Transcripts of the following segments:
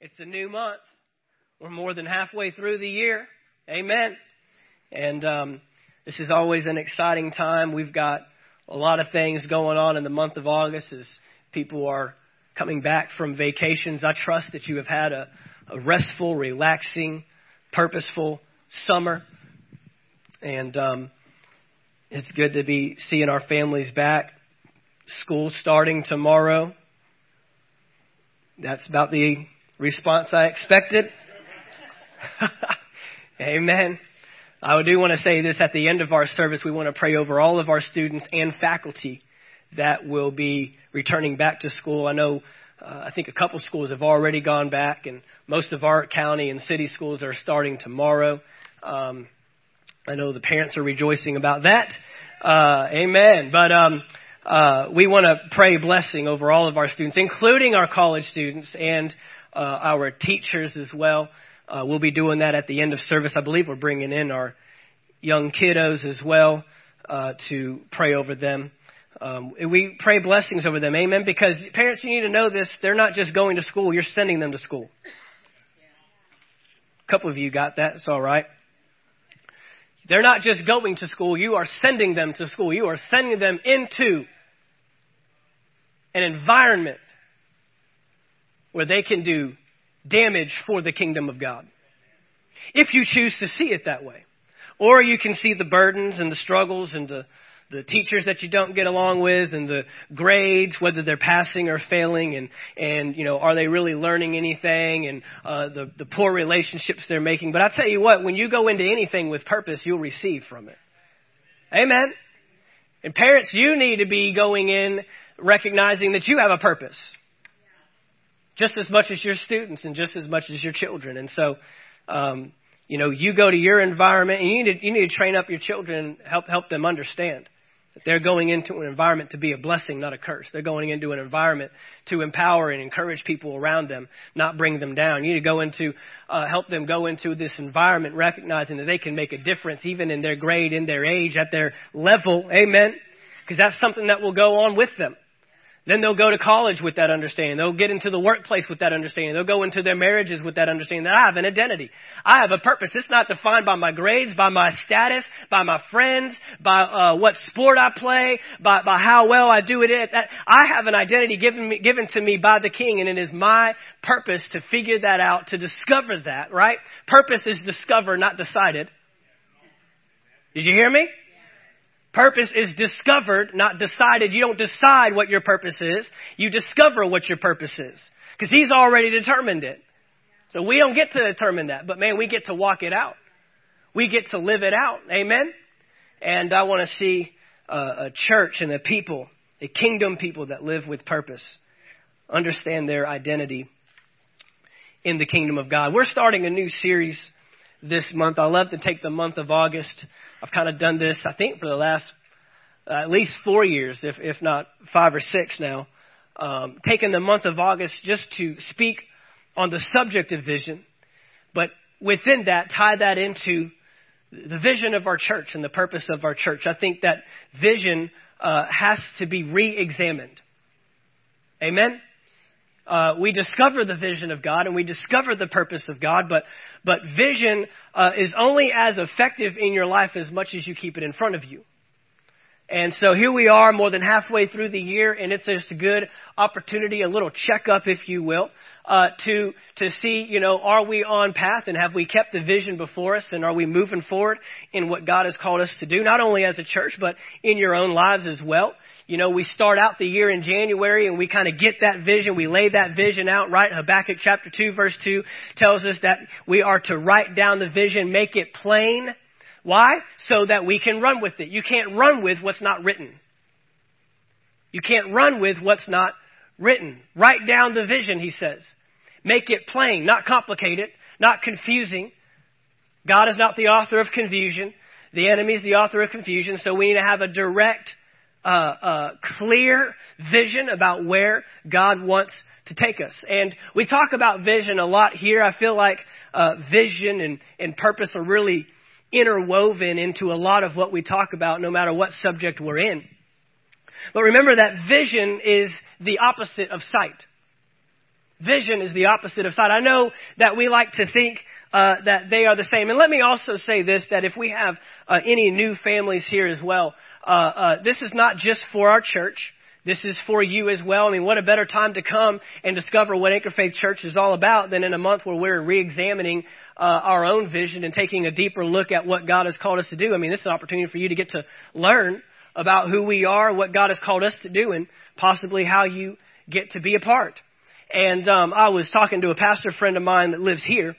It's a new month. We're more than halfway through the year. Amen. And um, this is always an exciting time. We've got a lot of things going on in the month of August as people are coming back from vacations. I trust that you have had a, a restful, relaxing, purposeful summer. And um, it's good to be seeing our families back. School starting tomorrow. That's about the response I expected. Amen. I do want to say this at the end of our service. We want to pray over all of our students and faculty that will be returning back to school. I know, uh, I think a couple schools have already gone back, and most of our county and city schools are starting tomorrow. Um, I know the parents are rejoicing about that. Uh, amen. But um, uh, we want to pray blessing over all of our students, including our college students and our teachers as well. Uh, we'll be doing that at the end of service. I believe we're bringing in our young kiddos as well uh, to pray over them. Um, we pray blessings over them. Amen. Because parents, you need to know this. They're not just going to school. You're sending them to school. A couple of you got that. It's all right. They're not just going to school. You are sending them to school. You are sending them into an environment where they can do damage for the kingdom of God. If you choose to see it that way. Or you can see the burdens and the struggles and the, the teachers that you don't get along with and the grades, whether they're passing or failing and, and, you know, are they really learning anything and, uh, the, the poor relationships they're making. But I tell you what, when you go into anything with purpose, you'll receive from it. Amen. And parents, you need to be going in recognizing that you have a purpose just as much as your students and just as much as your children. And so, um, you know, you go to your environment and you need to, you need to train up your children, help help them understand that they're going into an environment to be a blessing, not a curse. They're going into an environment to empower and encourage people around them, not bring them down. You need to go into uh, help them go into this environment, recognizing that they can make a difference, even in their grade, in their age, at their level. Amen. Because that's something that will go on with them. Then they'll go to college with that understanding. They'll get into the workplace with that understanding. They'll go into their marriages with that understanding that I have an identity. I have a purpose. It's not defined by my grades, by my status, by my friends, by uh, what sport I play, by, by how well I do it. That, I have an identity given, me, given to me by the King, and it is my purpose to figure that out, to discover that, right? Purpose is discover, not decided. Did you hear me? Purpose is discovered, not decided. You don't decide what your purpose is. You discover what your purpose is. Because He's already determined it. So we don't get to determine that, but man, we get to walk it out. We get to live it out. Amen? And I want to see a church and a people, a kingdom people that live with purpose, understand their identity in the kingdom of God. We're starting a new series this month. I love to take the month of August I've kind of done this, I think, for the last uh, at least four years, if, if not five or six now, um, taking the month of August just to speak on the subject of vision, but within that, tie that into the vision of our church and the purpose of our church. I think that vision uh, has to be re examined. Amen? Uh, we discover the vision of God and we discover the purpose of God, but, but vision uh, is only as effective in your life as much as you keep it in front of you. And so here we are more than halfway through the year, and it's just a good opportunity, a little checkup, if you will, uh, to, to see, you know, are we on path and have we kept the vision before us and are we moving forward in what God has called us to do, not only as a church, but in your own lives as well. You know, we start out the year in January and we kind of get that vision. We lay that vision out, right? Habakkuk chapter 2 verse 2 tells us that we are to write down the vision, make it plain, why? So that we can run with it. You can't run with what's not written. You can't run with what's not written. Write down the vision, he says. Make it plain, not complicated, not confusing. God is not the author of confusion. The enemy is the author of confusion, so we need to have a direct, uh, uh, clear vision about where God wants to take us. And we talk about vision a lot here. I feel like uh, vision and, and purpose are really interwoven into a lot of what we talk about, no matter what subject we're in. But remember that vision is the opposite of sight. Vision is the opposite of sight. I know that we like to think uh, that they are the same. And let me also say this: that if we have uh, any new families here as well, uh, uh this is not just for our church. This is for you as well. I mean, what a better time to come and discover what Anchor Faith Church is all about than in a month where we're re-examining uh, our own vision and taking a deeper look at what God has called us to do. I mean, this is an opportunity for you to get to learn about who we are, what God has called us to do, and possibly how you get to be a part. And um, I was talking to a pastor friend of mine that lives here,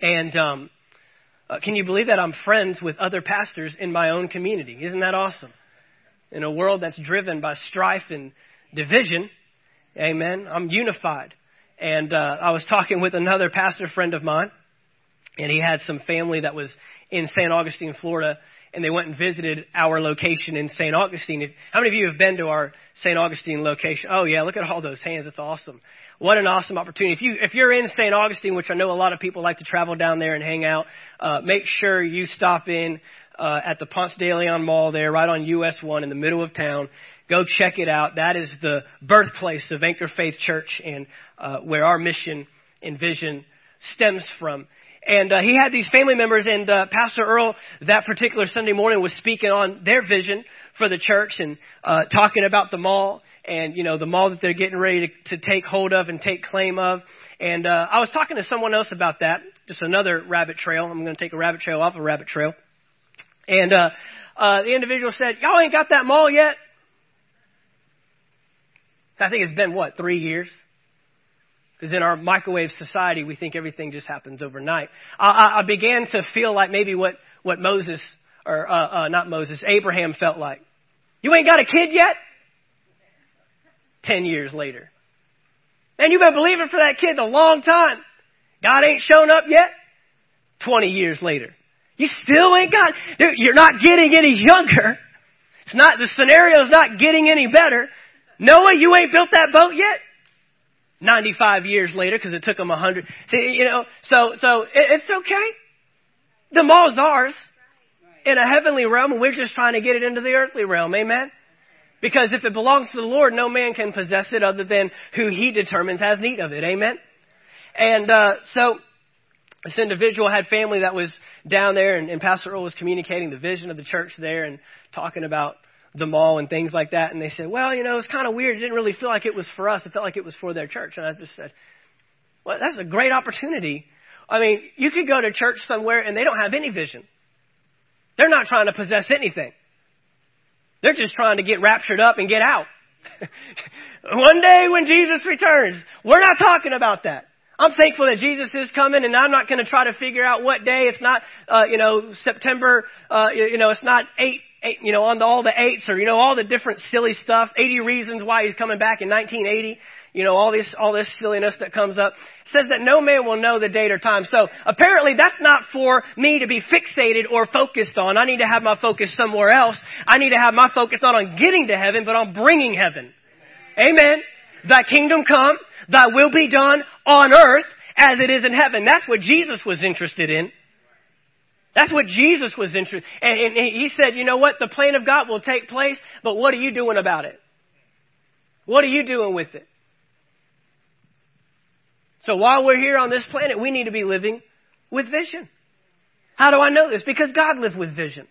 and um, uh, can you believe that I'm friends with other pastors in my own community? Isn't that awesome? In a world that's driven by strife and division, amen, I'm unified. And uh, I was talking with another pastor friend of mine, and he had some family that was in St. Augustine, Florida, and they went and visited our location in St. Augustine. How many of you have been to our St. Augustine location? Oh yeah, look at all those hands. It's awesome. What an awesome opportunity. If you, if you're in St. Augustine, which I know a lot of people like to travel down there and hang out, uh, make sure you stop in, uh, at the Ponce de Leon Mall there, right on US 1 in the middle of town. Go check it out. That is the birthplace of Anchor Faith Church and, uh, where our mission and vision stems from. And uh, he had these family members, and uh, Pastor Earl that particular Sunday morning was speaking on their vision for the church and uh, talking about the mall and you know the mall that they're getting ready to, to take hold of and take claim of. And uh, I was talking to someone else about that, just another rabbit trail. I'm going to take a rabbit trail off a rabbit trail. And uh, uh, the individual said, "Y'all ain't got that mall yet." I think it's been what three years. Because in our microwave society, we think everything just happens overnight. I, I began to feel like maybe what, what Moses, or uh, uh, not Moses, Abraham felt like. You ain't got a kid yet? Ten years later. And you've been believing for that kid a long time. God ain't shown up yet? Twenty years later. You still ain't got, dude, you're not getting any younger. It's not, the scenario's not getting any better. Noah, you ain't built that boat yet? 95 years later because it took them 100. See, you know, so, so it's okay. The mall's ours in a heavenly realm and we're just trying to get it into the earthly realm. Amen? Because if it belongs to the Lord, no man can possess it other than who he determines has need of it. Amen? And, uh, so, this individual had family that was down there and, and Pastor Earl was communicating the vision of the church there and talking about the mall and things like that. And they said, well, you know, it's kind of weird. It didn't really feel like it was for us. It felt like it was for their church. And I just said, well, that's a great opportunity. I mean, you could go to church somewhere and they don't have any vision. They're not trying to possess anything. They're just trying to get raptured up and get out. One day when Jesus returns, we're not talking about that. I'm thankful that Jesus is coming, and I'm not going to try to figure out what day. It's not, uh, you know, September. Uh, you know, it's not eight eight, you know, on the, all the eights or, you know, all the different silly stuff, 80 reasons why he's coming back in 1980, you know, all this, all this silliness that comes up. It says that no man will know the date or time. So apparently that's not for me to be fixated or focused on. I need to have my focus somewhere else. I need to have my focus not on getting to heaven, but on bringing heaven. Amen. Thy kingdom come, thy will be done on earth as it is in heaven. That's what Jesus was interested in. That's what Jesus was interested and, and he said, you know what? The plan of God will take place, but what are you doing about it? What are you doing with it? So while we're here on this planet, we need to be living with vision. How do I know this? Because God lived with vision.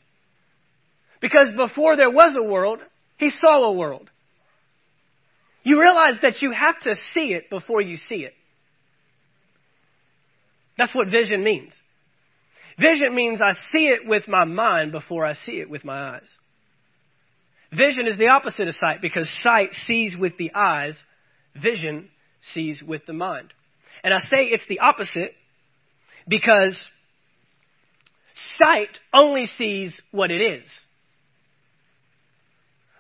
Because before there was a world, He saw a world. You realize that you have to see it before you see it. That's what vision means. Vision means I see it with my mind before I see it with my eyes. Vision is the opposite of sight because sight sees with the eyes, vision sees with the mind. And I say it's the opposite because sight only sees what it is,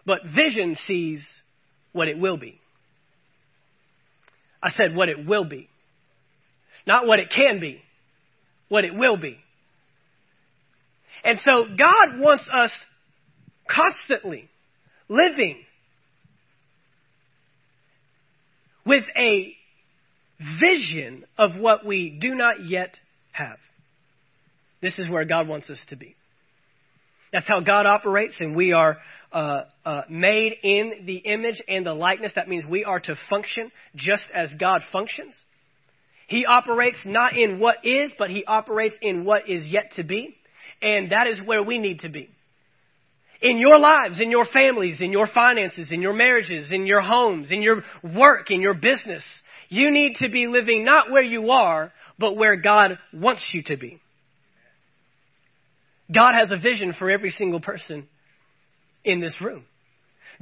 but vision sees what it will be. I said what it will be, not what it can be, what it will be. And so God wants us constantly living with a vision of what we do not yet have. This is where God wants us to be. That's how God operates, and we are uh, uh, made in the image and the likeness. That means we are to function just as God functions. He operates not in what is, but he operates in what is yet to be. And that is where we need to be. In your lives, in your families, in your finances, in your marriages, in your homes, in your work, in your business, you need to be living not where you are, but where God wants you to be. God has a vision for every single person in this room.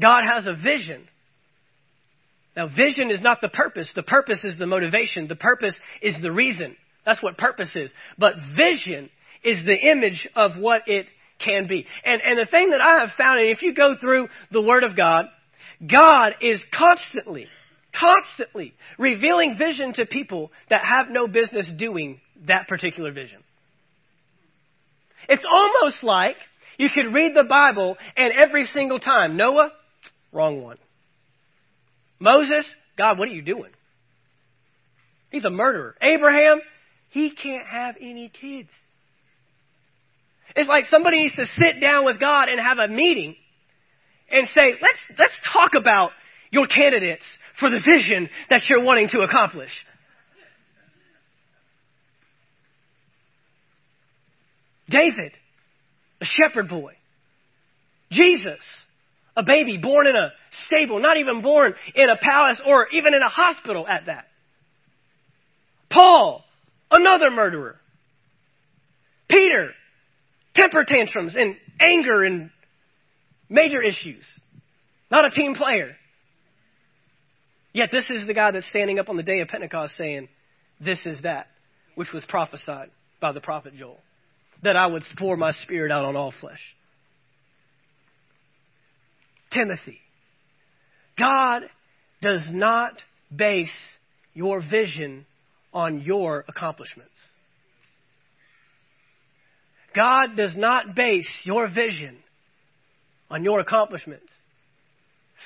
God has a vision. Now, vision is not the purpose. The purpose is the motivation. The purpose is the reason. That's what purpose is. But vision is the image of what it can be. And, and the thing that I have found, and if you go through the Word of God, God is constantly, constantly revealing vision to people that have no business doing that particular vision. It's almost like you could read the Bible and every single time, Noah, wrong one. Moses, God, what are you doing? He's a murderer. Abraham, he can't have any kids. It's like somebody needs to sit down with God and have a meeting and say, let's, let's talk about your candidates for the vision that you're wanting to accomplish. David, a shepherd boy. Jesus, a baby born in a stable, not even born in a palace or even in a hospital at that. Paul, another murderer. Peter, temper tantrums and anger and major issues. Not a team player. Yet this is the guy that's standing up on the day of Pentecost saying, This is that which was prophesied by the prophet Joel that I would pour my spirit out on all flesh. Timothy, God does not base your vision on your accomplishments. God does not base your vision on your accomplishments.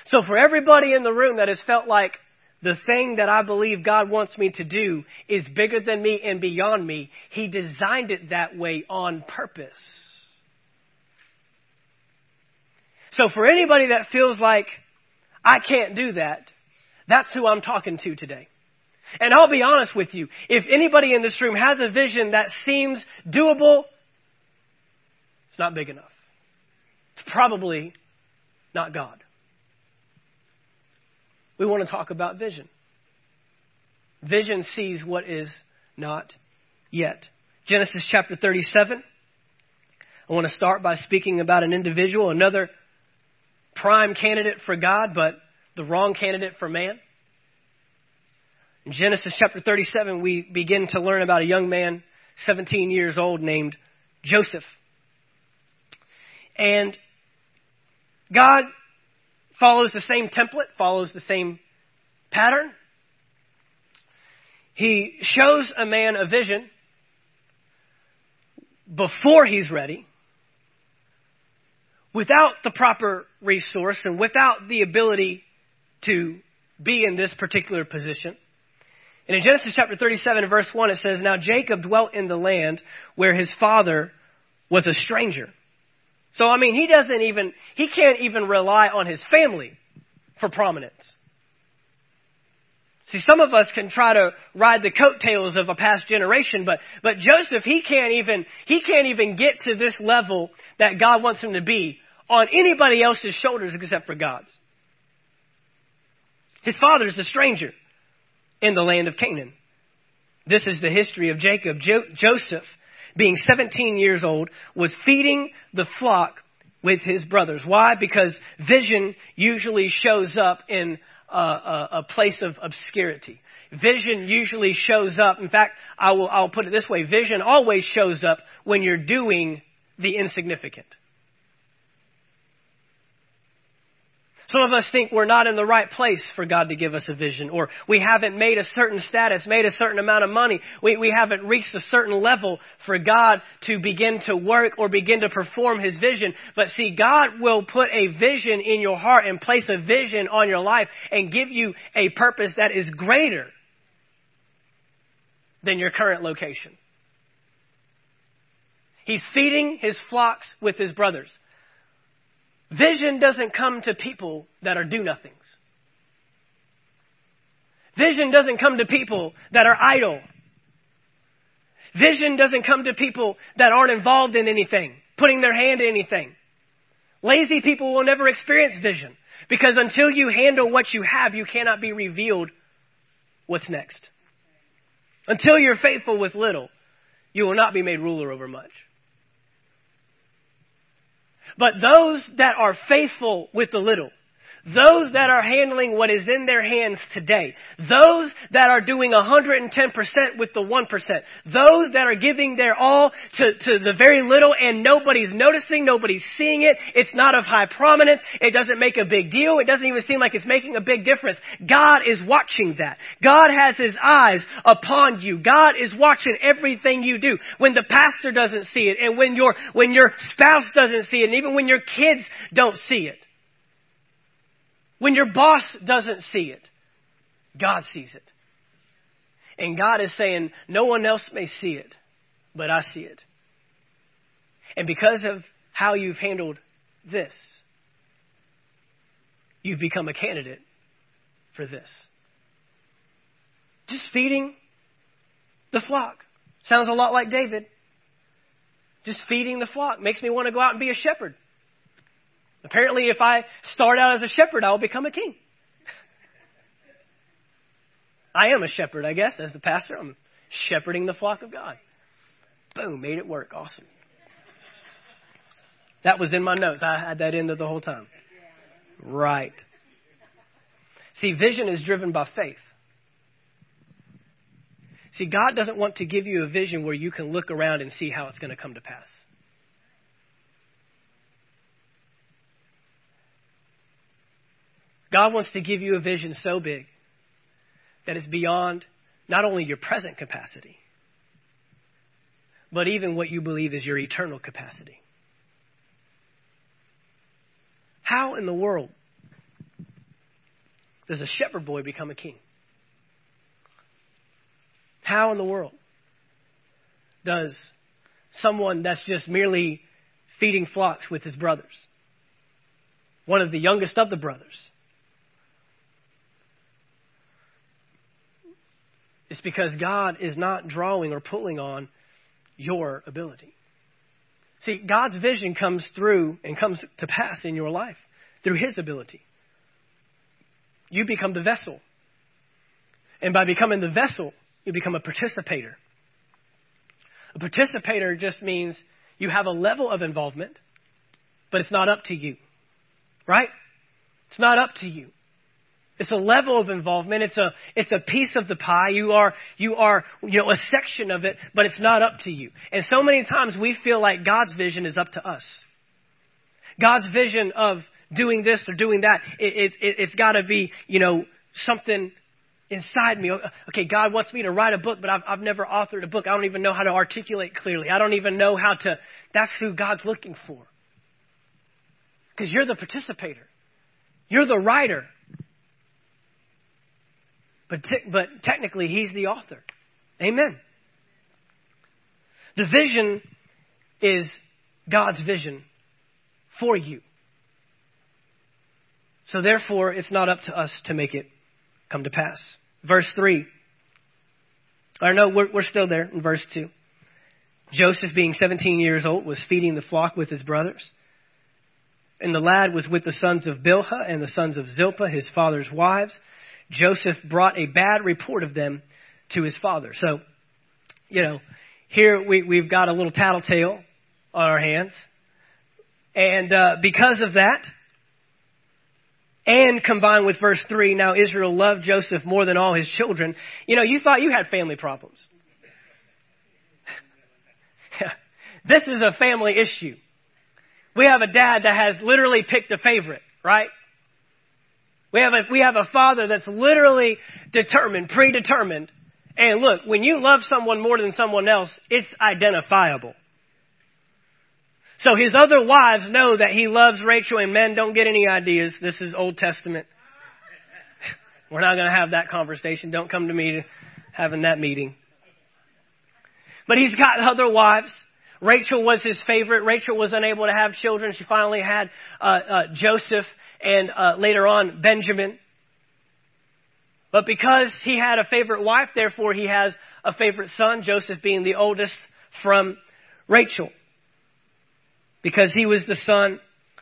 So for everybody in the room that has felt like the thing that I believe God wants me to do is bigger than me and beyond me. He designed it that way on purpose. So for anybody that feels like I can't do that, that's who I'm talking to today. And I'll be honest with you. If anybody in this room has a vision that seems doable, it's not big enough. It's probably not God we want to talk about vision. Vision sees what is not yet. Genesis chapter 37. I want to start by speaking about an individual, another prime candidate for God, but the wrong candidate for man. In Genesis chapter 37, we begin to learn about a young man, 17 years old, named Joseph. And God follows the same template, follows the same pattern. He shows a man a vision before he's ready, without the proper resource and without the ability to be in this particular position. And in Genesis chapter 37 verse 1 it says, Now Jacob dwelt in the land where his father was a stranger. So, I mean, he doesn't even, he can't even rely on his family for prominence. See, some of us can try to ride the coattails of a past generation, but, but Joseph, he can't even, he can't even get to this level that God wants him to be on anybody else's shoulders except for God's. His father is a stranger in the land of Canaan. This is the history of Jacob. Jo- Joseph being 17 years old, was feeding the flock with his brothers. Why? Because vision usually shows up in a, a, a place of obscurity. Vision usually shows up. In fact, I will, I'll put it this way. Vision always shows up when you're doing the insignificant. Some of us think we're not in the right place for God to give us a vision, or we haven't made a certain status, made a certain amount of money. We, we haven't reached a certain level for God to begin to work or begin to perform His vision. But see, God will put a vision in your heart and place a vision on your life and give you a purpose that is greater than your current location. He's feeding his flocks with his brothers. Vision doesn't come to people that are do nothings. Vision doesn't come to people that are idle. Vision doesn't come to people that aren't involved in anything, putting their hand in anything. Lazy people will never experience vision because until you handle what you have, you cannot be revealed what's next. Until you're faithful with little, you will not be made ruler over much. But those that are faithful with the little, those that are handling what is in their hands today. Those that are doing 110% with the 1%. Those that are giving their all to, to the very little and nobody's noticing, nobody's seeing it. It's not of high prominence. It doesn't make a big deal. It doesn't even seem like it's making a big difference. God is watching that. God has His eyes upon you. God is watching everything you do. When the pastor doesn't see it and when your, when your spouse doesn't see it and even when your kids don't see it. When your boss doesn't see it, God sees it. And God is saying, no one else may see it, but I see it. And because of how you've handled this, you've become a candidate for this. Just feeding the flock. Sounds a lot like David. Just feeding the flock makes me want to go out and be a shepherd. Apparently, if I start out as a shepherd, I will become a king. I am a shepherd, I guess, as the pastor. I'm shepherding the flock of God. Boom, made it work. Awesome. That was in my notes. I had that in there the whole time. Right. See, vision is driven by faith. See, God doesn't want to give you a vision where you can look around and see how it's going to come to pass. God wants to give you a vision so big that it's beyond not only your present capacity, but even what you believe is your eternal capacity. How in the world does a shepherd boy become a king? How in the world does someone that's just merely feeding flocks with his brothers, one of the youngest of the brothers, It's because God is not drawing or pulling on your ability. See, God's vision comes through and comes to pass in your life through His ability. You become the vessel. And by becoming the vessel, you become a participator. A participator just means you have a level of involvement, but it's not up to you. Right? It's not up to you. It's a level of involvement. It's a, it's a piece of the pie. You are, you are, you know, a section of it, but it's not up to you. And so many times we feel like God's vision is up to us. God's vision of doing this or doing that, it, it, it's gotta be, you know, something inside me. Okay, God wants me to write a book, but I've, I've never authored a book. I don't even know how to articulate clearly. I don't even know how to, that's who God's looking for. Because you're the participator. You're the writer. But, te- but technically, he's the author. Amen. The vision is God's vision for you. So therefore, it's not up to us to make it come to pass. Verse 3. Or no, we're, we're still there in verse 2. Joseph, being 17 years old, was feeding the flock with his brothers. And the lad was with the sons of Bilhah and the sons of Zilpah, his father's wives. Joseph brought a bad report of them to his father. So, you know, here we, we've got a little tattletale on our hands. And uh, because of that, and combined with verse 3, now Israel loved Joseph more than all his children. You know, you thought you had family problems. this is a family issue. We have a dad that has literally picked a favorite, right? We have a, we have a father that's literally determined, predetermined. And look, when you love someone more than someone else, it's identifiable. So his other wives know that he loves Rachel and men don't get any ideas. This is Old Testament. We're not going to have that conversation. Don't come to me having that meeting. But he's got other wives. Rachel was his favorite. Rachel was unable to have children. She finally had uh, uh, Joseph and uh, later on Benjamin. But because he had a favorite wife, therefore he has a favorite son, Joseph being the oldest from Rachel. Because he was the son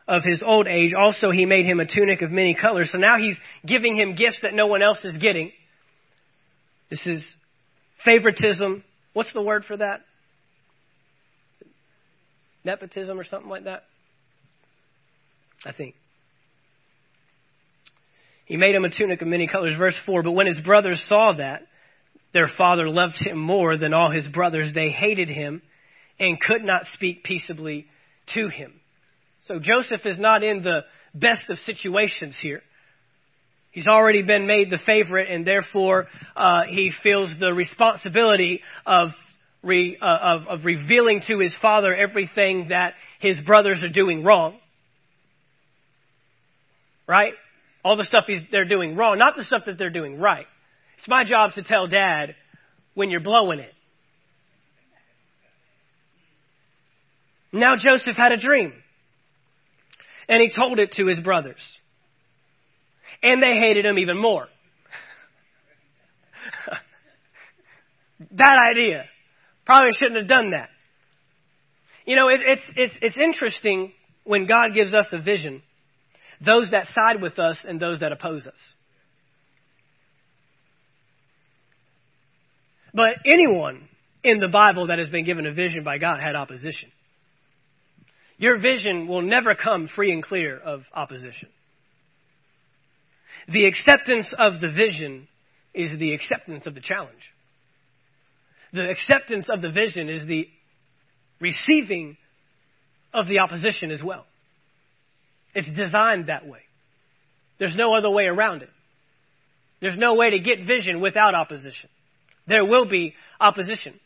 of his old age. Also, he made him a tunic of many colors. So now he's giving him gifts that no one else is getting. This is favoritism. What's the word for that? Nepotism or something like that? I think. He made him a tunic of many colors. Verse 4 But when his brothers saw that, their father loved him more than all his brothers, they hated him and could not speak peaceably to him. So Joseph is not in the best of situations here. He's already been made the favorite, and therefore uh, he feels the responsibility of, re, uh, of, of revealing to his father everything that his brothers are doing wrong. Right? All the stuff they're doing wrong, not the stuff that they're doing right. It's my job to tell dad when you're blowing it. Now Joseph had a dream. And he told it to his brothers. And they hated him even more. Bad idea. Probably shouldn't have done that. You know, it, it's, it's, it's interesting when God gives us a vision, those that side with us and those that oppose us. But anyone in the Bible that has been given a vision by God had opposition. Your vision will never come free and clear of opposition. The acceptance of the vision is the acceptance of the challenge. The acceptance of the vision is the receiving of the opposition as well. It's designed that way. There's no other way around it. There's no way to get vision without opposition. There will be opposition.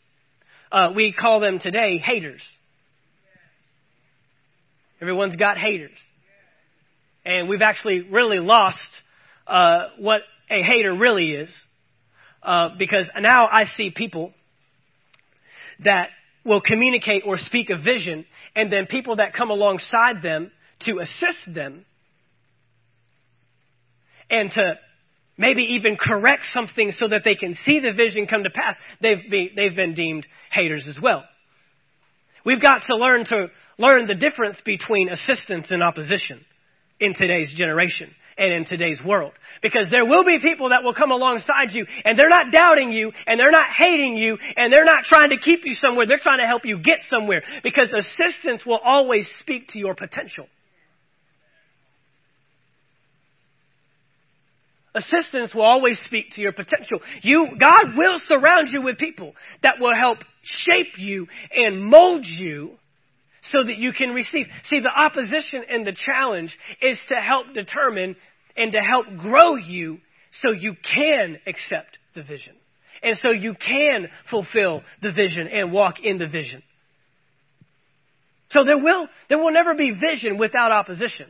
Uh, we call them today haters. Everyone's got haters. And we've actually really lost uh, what a hater really is. Uh, because now I see people that will communicate or speak a vision, and then people that come alongside them to assist them and to maybe even correct something so that they can see the vision come to pass, they've, be, they've been deemed haters as well. We've got to learn to learn the difference between assistance and opposition in today's generation and in today's world. Because there will be people that will come alongside you and they're not doubting you and they're not hating you and they're not trying to keep you somewhere. They're trying to help you get somewhere because assistance will always speak to your potential. Assistance will always speak to your potential. You, God will surround you with people that will help shape you and mold you so that you can receive. See, the opposition and the challenge is to help determine and to help grow you so you can accept the vision. And so you can fulfill the vision and walk in the vision. So there will, there will never be vision without opposition.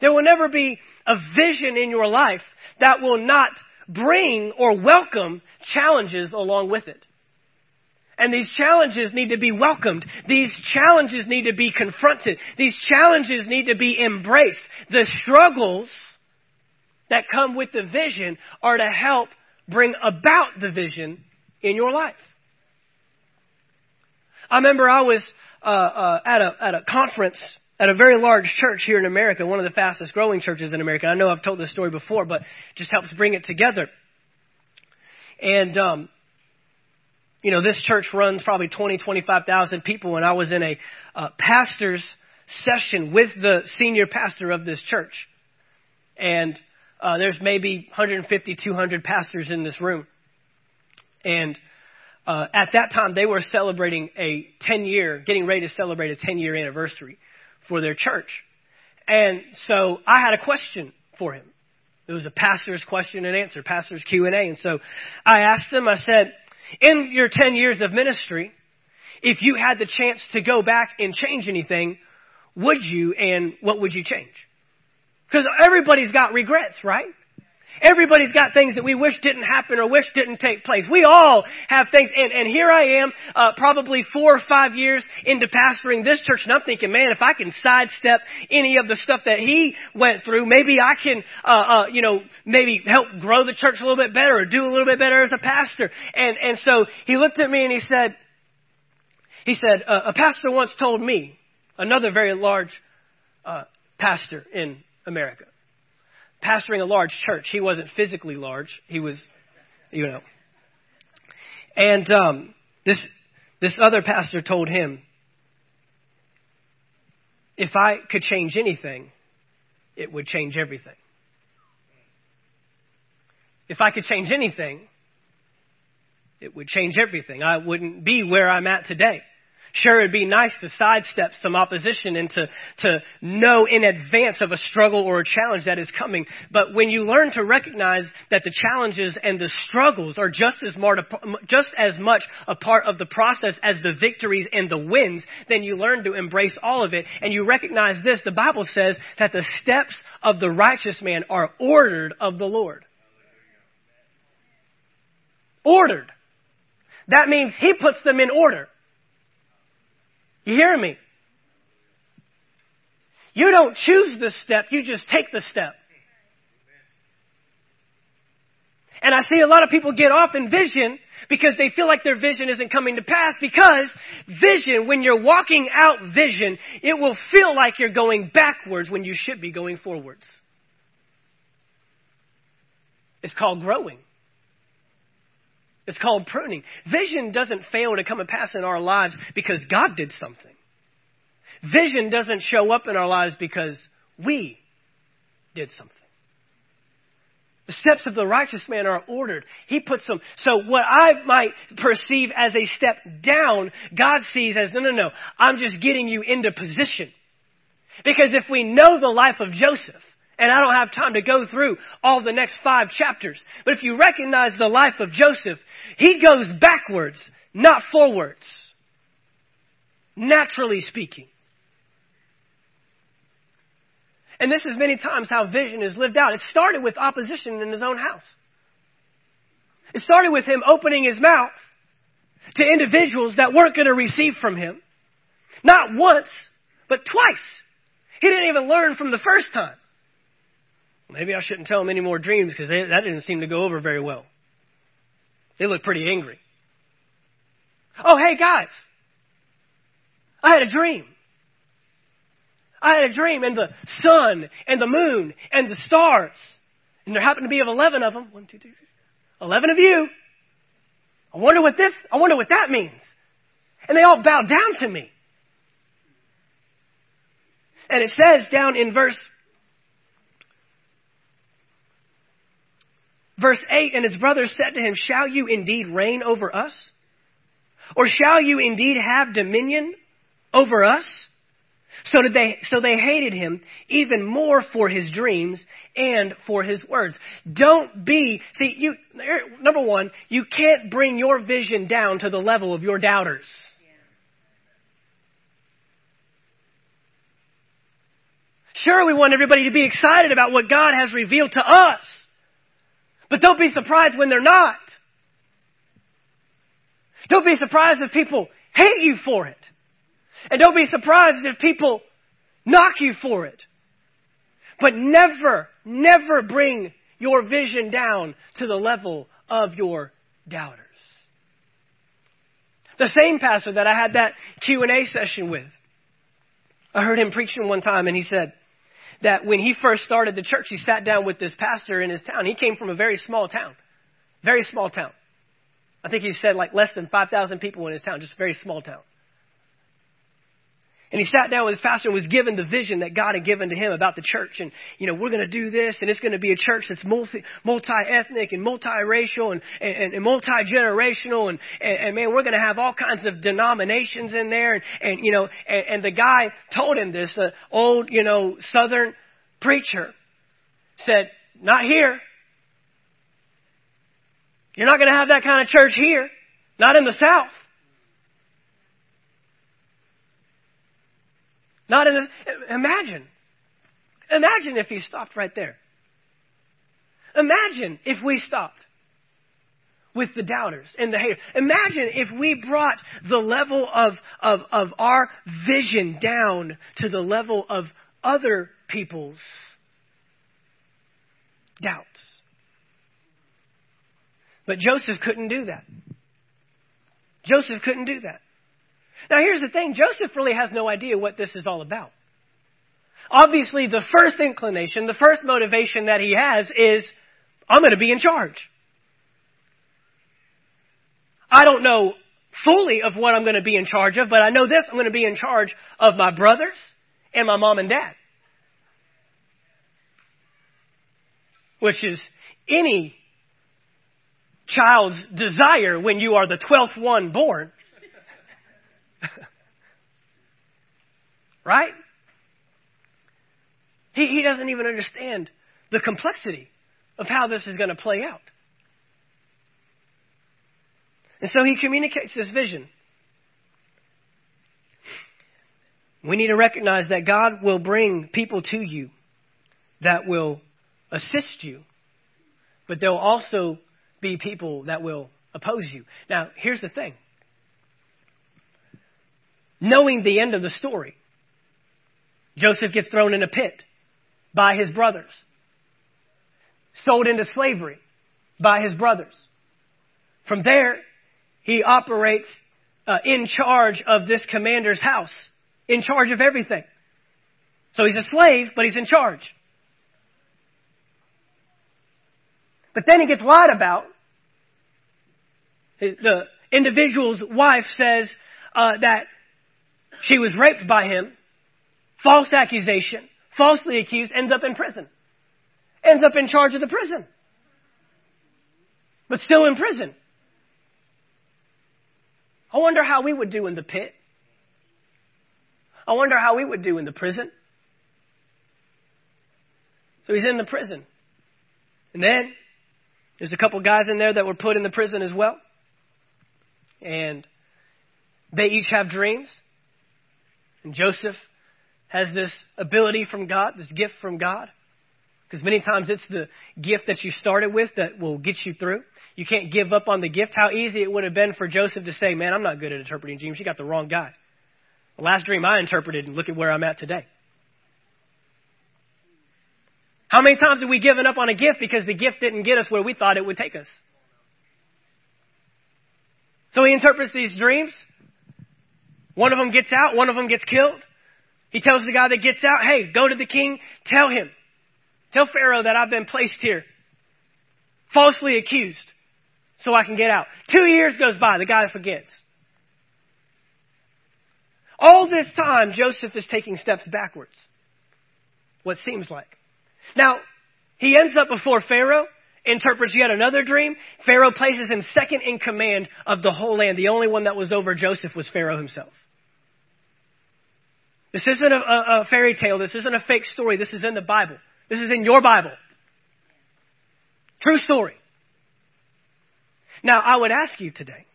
There will never be a vision in your life that will not bring or welcome challenges along with it. And these challenges need to be welcomed. These challenges need to be confronted. These challenges need to be embraced. The struggles that come with the vision are to help bring about the vision in your life. I remember I was uh, uh, at a at a conference at a very large church here in America, one of the fastest growing churches in America. I know I've told this story before, but just helps bring it together. And um, you know, this church runs probably 20, 25,000 people, and I was in a uh, pastor's session with the senior pastor of this church. And uh, there's maybe 150, 200 pastors in this room. And uh, at that time, they were celebrating a 10 year, getting ready to celebrate a 10 year anniversary for their church. And so I had a question for him. It was a pastor's question and answer, pastor's Q and A. And so I asked him, I said, in your 10 years of ministry, if you had the chance to go back and change anything, would you and what would you change? Because everybody's got regrets, right? Everybody's got things that we wish didn't happen or wish didn't take place. We all have things, and, and here I am, uh, probably four or five years into pastoring this church, and I'm thinking, man, if I can sidestep any of the stuff that he went through, maybe I can, uh, uh, you know, maybe help grow the church a little bit better or do a little bit better as a pastor. And and so he looked at me and he said, he said, uh, a pastor once told me, another very large uh, pastor in America, pastoring a large church. He wasn't physically large. He was, you know. And um, this this other pastor told him, if I could change anything, it would change everything. If I could change anything, it would change everything. I wouldn't be where I'm at today. Sure, it'd be nice to sidestep some opposition and to, to know in advance of a struggle or a challenge that is coming. But when you learn to recognize that the challenges and the struggles are just as, just as much a part of the process as the victories and the wins, then you learn to embrace all of it. And you recognize this. The Bible says that the steps of the righteous man are ordered of the Lord. Ordered. That means he puts them in order. You hear me? You don't choose the step, you just take the step. And I see a lot of people get off in vision because they feel like their vision isn't coming to pass because vision, when you're walking out vision, it will feel like you're going backwards when you should be going forwards. It's called growing. It's called pruning. Vision doesn't fail to come and pass in our lives because God did something. Vision doesn't show up in our lives because we did something. The steps of the righteous man are ordered. He puts them. So what I might perceive as a step down, God sees as, no, no, no, I'm just getting you into position. Because if we know the life of Joseph, and I don't have time to go through all the next five chapters. But if you recognize the life of Joseph, he goes backwards, not forwards. Naturally speaking. And this is many times how vision is lived out. It started with opposition in his own house. It started with him opening his mouth to individuals that weren't going to receive from him. Not once, but twice. He didn't even learn from the first time. Maybe I shouldn't tell them any more dreams because that didn't seem to go over very well. They look pretty angry. Oh, hey guys. I had a dream. I had a dream and the sun and the moon and the stars. And there happened to be of 11 of them. One, two, three, 11 of you. I wonder what this, I wonder what that means. And they all bowed down to me. And it says down in verse Verse 8, and his brothers said to him, Shall you indeed reign over us? Or shall you indeed have dominion over us? So did they, so they hated him even more for his dreams and for his words. Don't be, see, you, number one, you can't bring your vision down to the level of your doubters. Sure, we want everybody to be excited about what God has revealed to us. But don't be surprised when they're not. Don't be surprised if people hate you for it. And don't be surprised if people knock you for it. But never, never bring your vision down to the level of your doubters. The same pastor that I had that Q&A session with, I heard him preaching one time and he said, that when he first started the church, he sat down with this pastor in his town. He came from a very small town. Very small town. I think he said like less than 5,000 people in his town, just a very small town. And he sat down with his pastor and was given the vision that God had given to him about the church. And, you know, we're going to do this and it's going to be a church that's multi, multi-ethnic and multi-racial and, and, and multi-generational. And, and, and, man, we're going to have all kinds of denominations in there. And, and you know, and, and the guy told him this, the old, you know, southern preacher said, not here. You're not going to have that kind of church here. Not in the South. Not in the, imagine. Imagine if he stopped right there. Imagine if we stopped with the doubters and the haters. Imagine if we brought the level of, of, of our vision down to the level of other people's doubts. But Joseph couldn't do that. Joseph couldn't do that. Now here's the thing Joseph really has no idea what this is all about. Obviously, the first inclination, the first motivation that he has is, I'm going to be in charge. I don't know fully of what I'm going to be in charge of, but I know this I'm going to be in charge of my brothers and my mom and dad. Which is any child's desire when you are the 12th one born. right? He, he doesn't even understand the complexity of how this is going to play out. And so he communicates this vision. We need to recognize that God will bring people to you that will assist you, but there will also be people that will oppose you. Now, here's the thing knowing the end of the story, Joseph gets thrown in a pit by his brothers, sold into slavery by his brothers. From there, he operates uh, in charge of this commander's house, in charge of everything. So he's a slave, but he's in charge. But then he gets lied about. The individual's wife says uh, that she was raped by him, false accusation, falsely accused, ends up in prison, ends up in charge of the prison, but still in prison. I wonder how we would do in the pit. I wonder how we would do in the prison. So he's in the prison. And then there's a couple guys in there that were put in the prison as well. And they each have dreams. And Joseph has this ability from God, this gift from God. Because many times it's the gift that you started with that will get you through. You can't give up on the gift. How easy it would have been for Joseph to say, Man, I'm not good at interpreting dreams. You got the wrong guy. The last dream I interpreted, and look at where I'm at today. How many times have we given up on a gift because the gift didn't get us where we thought it would take us? So he interprets these dreams. One of them gets out, one of them gets killed. He tells the guy that gets out, hey, go to the king, tell him Tell Pharaoh that I've been placed here, falsely accused, so I can get out. Two years goes by, the guy forgets. All this time, Joseph is taking steps backwards. What seems like. Now, he ends up before Pharaoh, interprets yet another dream. Pharaoh places him second in command of the whole land. The only one that was over Joseph was Pharaoh himself. This isn't a, a, a fairy tale. This isn't a fake story. This is in the Bible. This is in your Bible. True story. Now, I would ask you today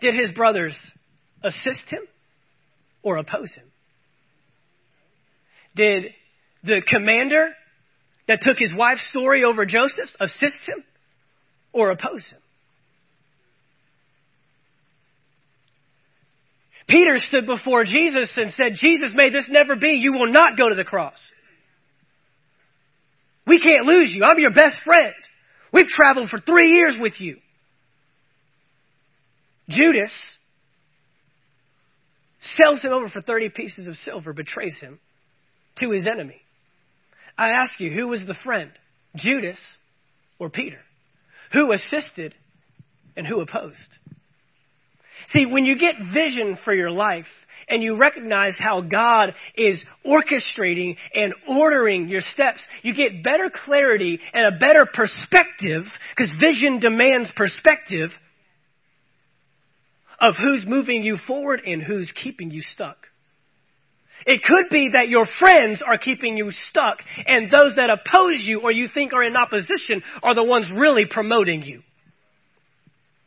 did his brothers assist him or oppose him? Did the commander that took his wife's story over Joseph's assist him or oppose him? Peter stood before Jesus and said, Jesus, may this never be. You will not go to the cross. We can't lose you. I'm your best friend. We've traveled for three years with you. Judas sells him over for 30 pieces of silver, betrays him to his enemy. I ask you, who was the friend? Judas or Peter? Who assisted and who opposed? See, when you get vision for your life and you recognize how God is orchestrating and ordering your steps, you get better clarity and a better perspective, because vision demands perspective, of who's moving you forward and who's keeping you stuck. It could be that your friends are keeping you stuck, and those that oppose you or you think are in opposition are the ones really promoting you.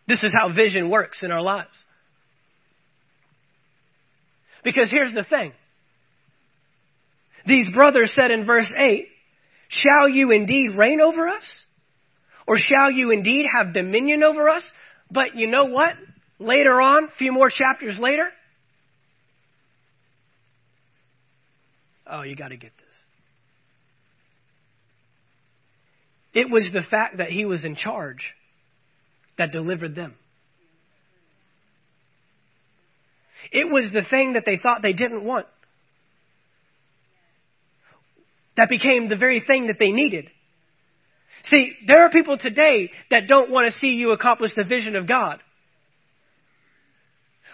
This is how vision works in our lives. Because here's the thing. These brothers said in verse 8, Shall you indeed reign over us? Or shall you indeed have dominion over us? But you know what? Later on, a few more chapters later, oh, you got to get this. It was the fact that he was in charge that delivered them. It was the thing that they thought they didn't want that became the very thing that they needed. See, there are people today that don't want to see you accomplish the vision of God.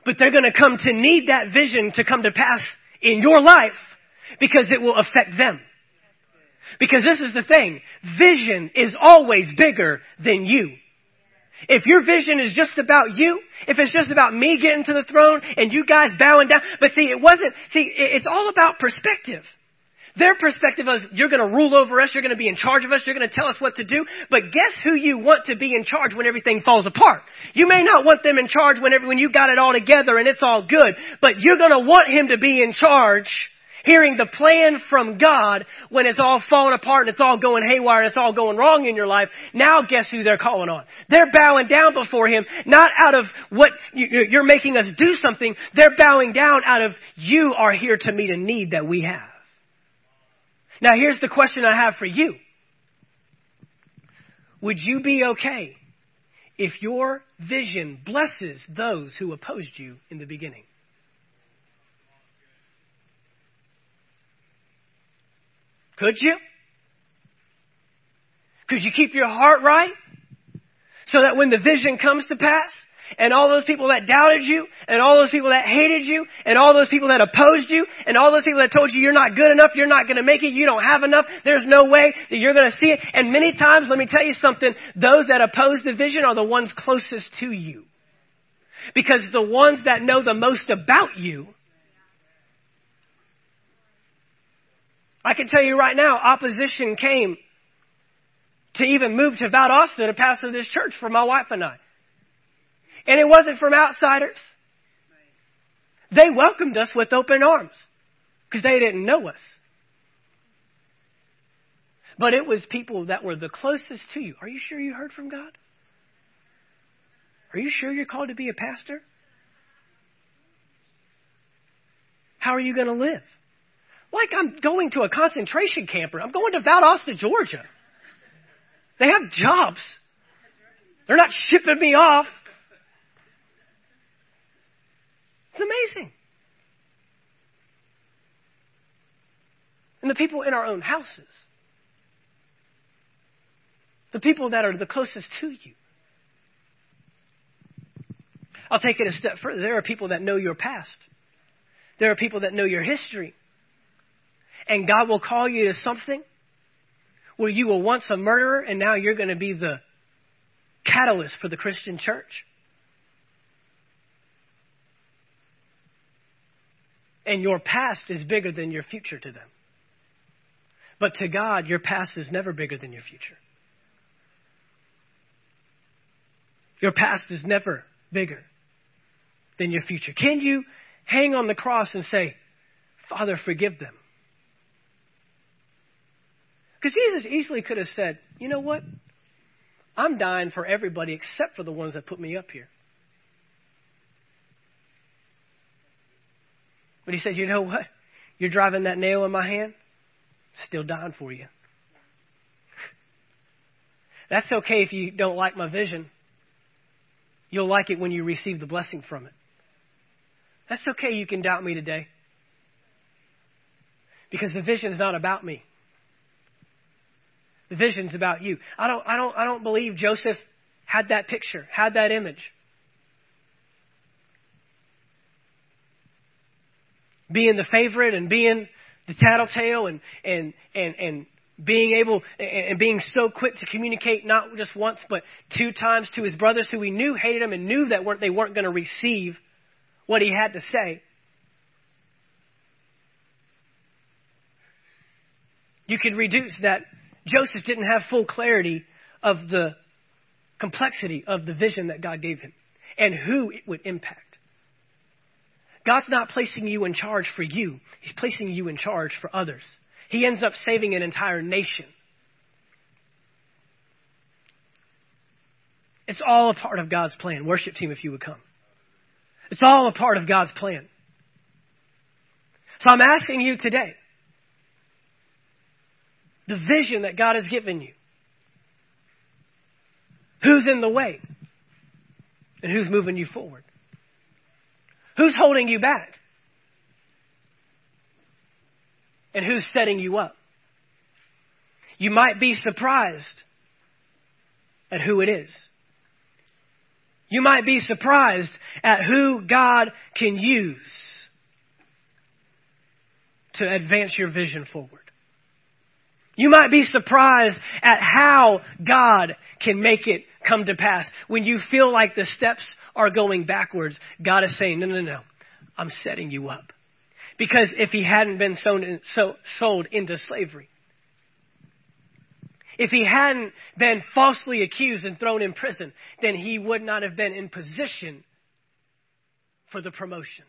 But they're going to come to need that vision to come to pass in your life because it will affect them. Because this is the thing. Vision is always bigger than you. If your vision is just about you, if it's just about me getting to the throne and you guys bowing down, but see, it wasn't, see, it's all about perspective. Their perspective is you're going to rule over us, you're going to be in charge of us, you're going to tell us what to do. But guess who you want to be in charge when everything falls apart? You may not want them in charge when, when you got it all together and it's all good, but you're going to want him to be in charge hearing the plan from God when it's all falling apart and it's all going haywire and it's all going wrong in your life. Now guess who they're calling on? They're bowing down before Him, not out of what you're making us do something. They're bowing down out of you are here to meet a need that we have. Now here's the question I have for you. Would you be okay if your vision blesses those who opposed you in the beginning? Could you? Could you keep your heart right? So that when the vision comes to pass, and all those people that doubted you, and all those people that hated you, and all those people that opposed you, and all those people that told you you're not good enough, you're not going to make it, you don't have enough, there's no way that you're going to see it. And many times, let me tell you something, those that oppose the vision are the ones closest to you. Because the ones that know the most about you I can tell you right now, opposition came to even move to Valdosta to pastor this church for my wife and I. And it wasn't from outsiders. They welcomed us with open arms because they didn't know us. But it was people that were the closest to you. Are you sure you heard from God? Are you sure you're called to be a pastor? How are you going to live? Like I'm going to a concentration camp. or I'm going to Valdosta, Georgia. They have jobs. They're not shipping me off. It's amazing. And the people in our own houses, the people that are the closest to you. I'll take it a step further. There are people that know your past. There are people that know your history. And God will call you to something where you were once a murderer and now you're going to be the catalyst for the Christian church. And your past is bigger than your future to them. But to God, your past is never bigger than your future. Your past is never bigger than your future. Can you hang on the cross and say, Father, forgive them? Because Jesus easily could have said, you know what? I'm dying for everybody except for the ones that put me up here. But he said, you know what? You're driving that nail in my hand, still dying for you. That's okay if you don't like my vision. You'll like it when you receive the blessing from it. That's okay, you can doubt me today. Because the vision is not about me. Vision's about you. I don't, I don't, I don't believe Joseph had that picture, had that image. Being the favorite and being the tattletale and, and, and, and being able and being so quick to communicate not just once but two times to his brothers who he knew hated him and knew that weren't, they weren't going to receive what he had to say. You could reduce that Joseph didn't have full clarity of the complexity of the vision that God gave him and who it would impact. God's not placing you in charge for you, He's placing you in charge for others. He ends up saving an entire nation. It's all a part of God's plan. Worship team, if you would come. It's all a part of God's plan. So I'm asking you today the vision that God has given you. Who's in the way? And who's moving you forward? Who's holding you back? And who's setting you up? You might be surprised at who it is. You might be surprised at who God can use to advance your vision forward. You might be surprised at how God can make it come to pass. When you feel like the steps are going backwards, God is saying, no, no, no, I'm setting you up. Because if he hadn't been sold, in, so, sold into slavery, if he hadn't been falsely accused and thrown in prison, then he would not have been in position for the promotion.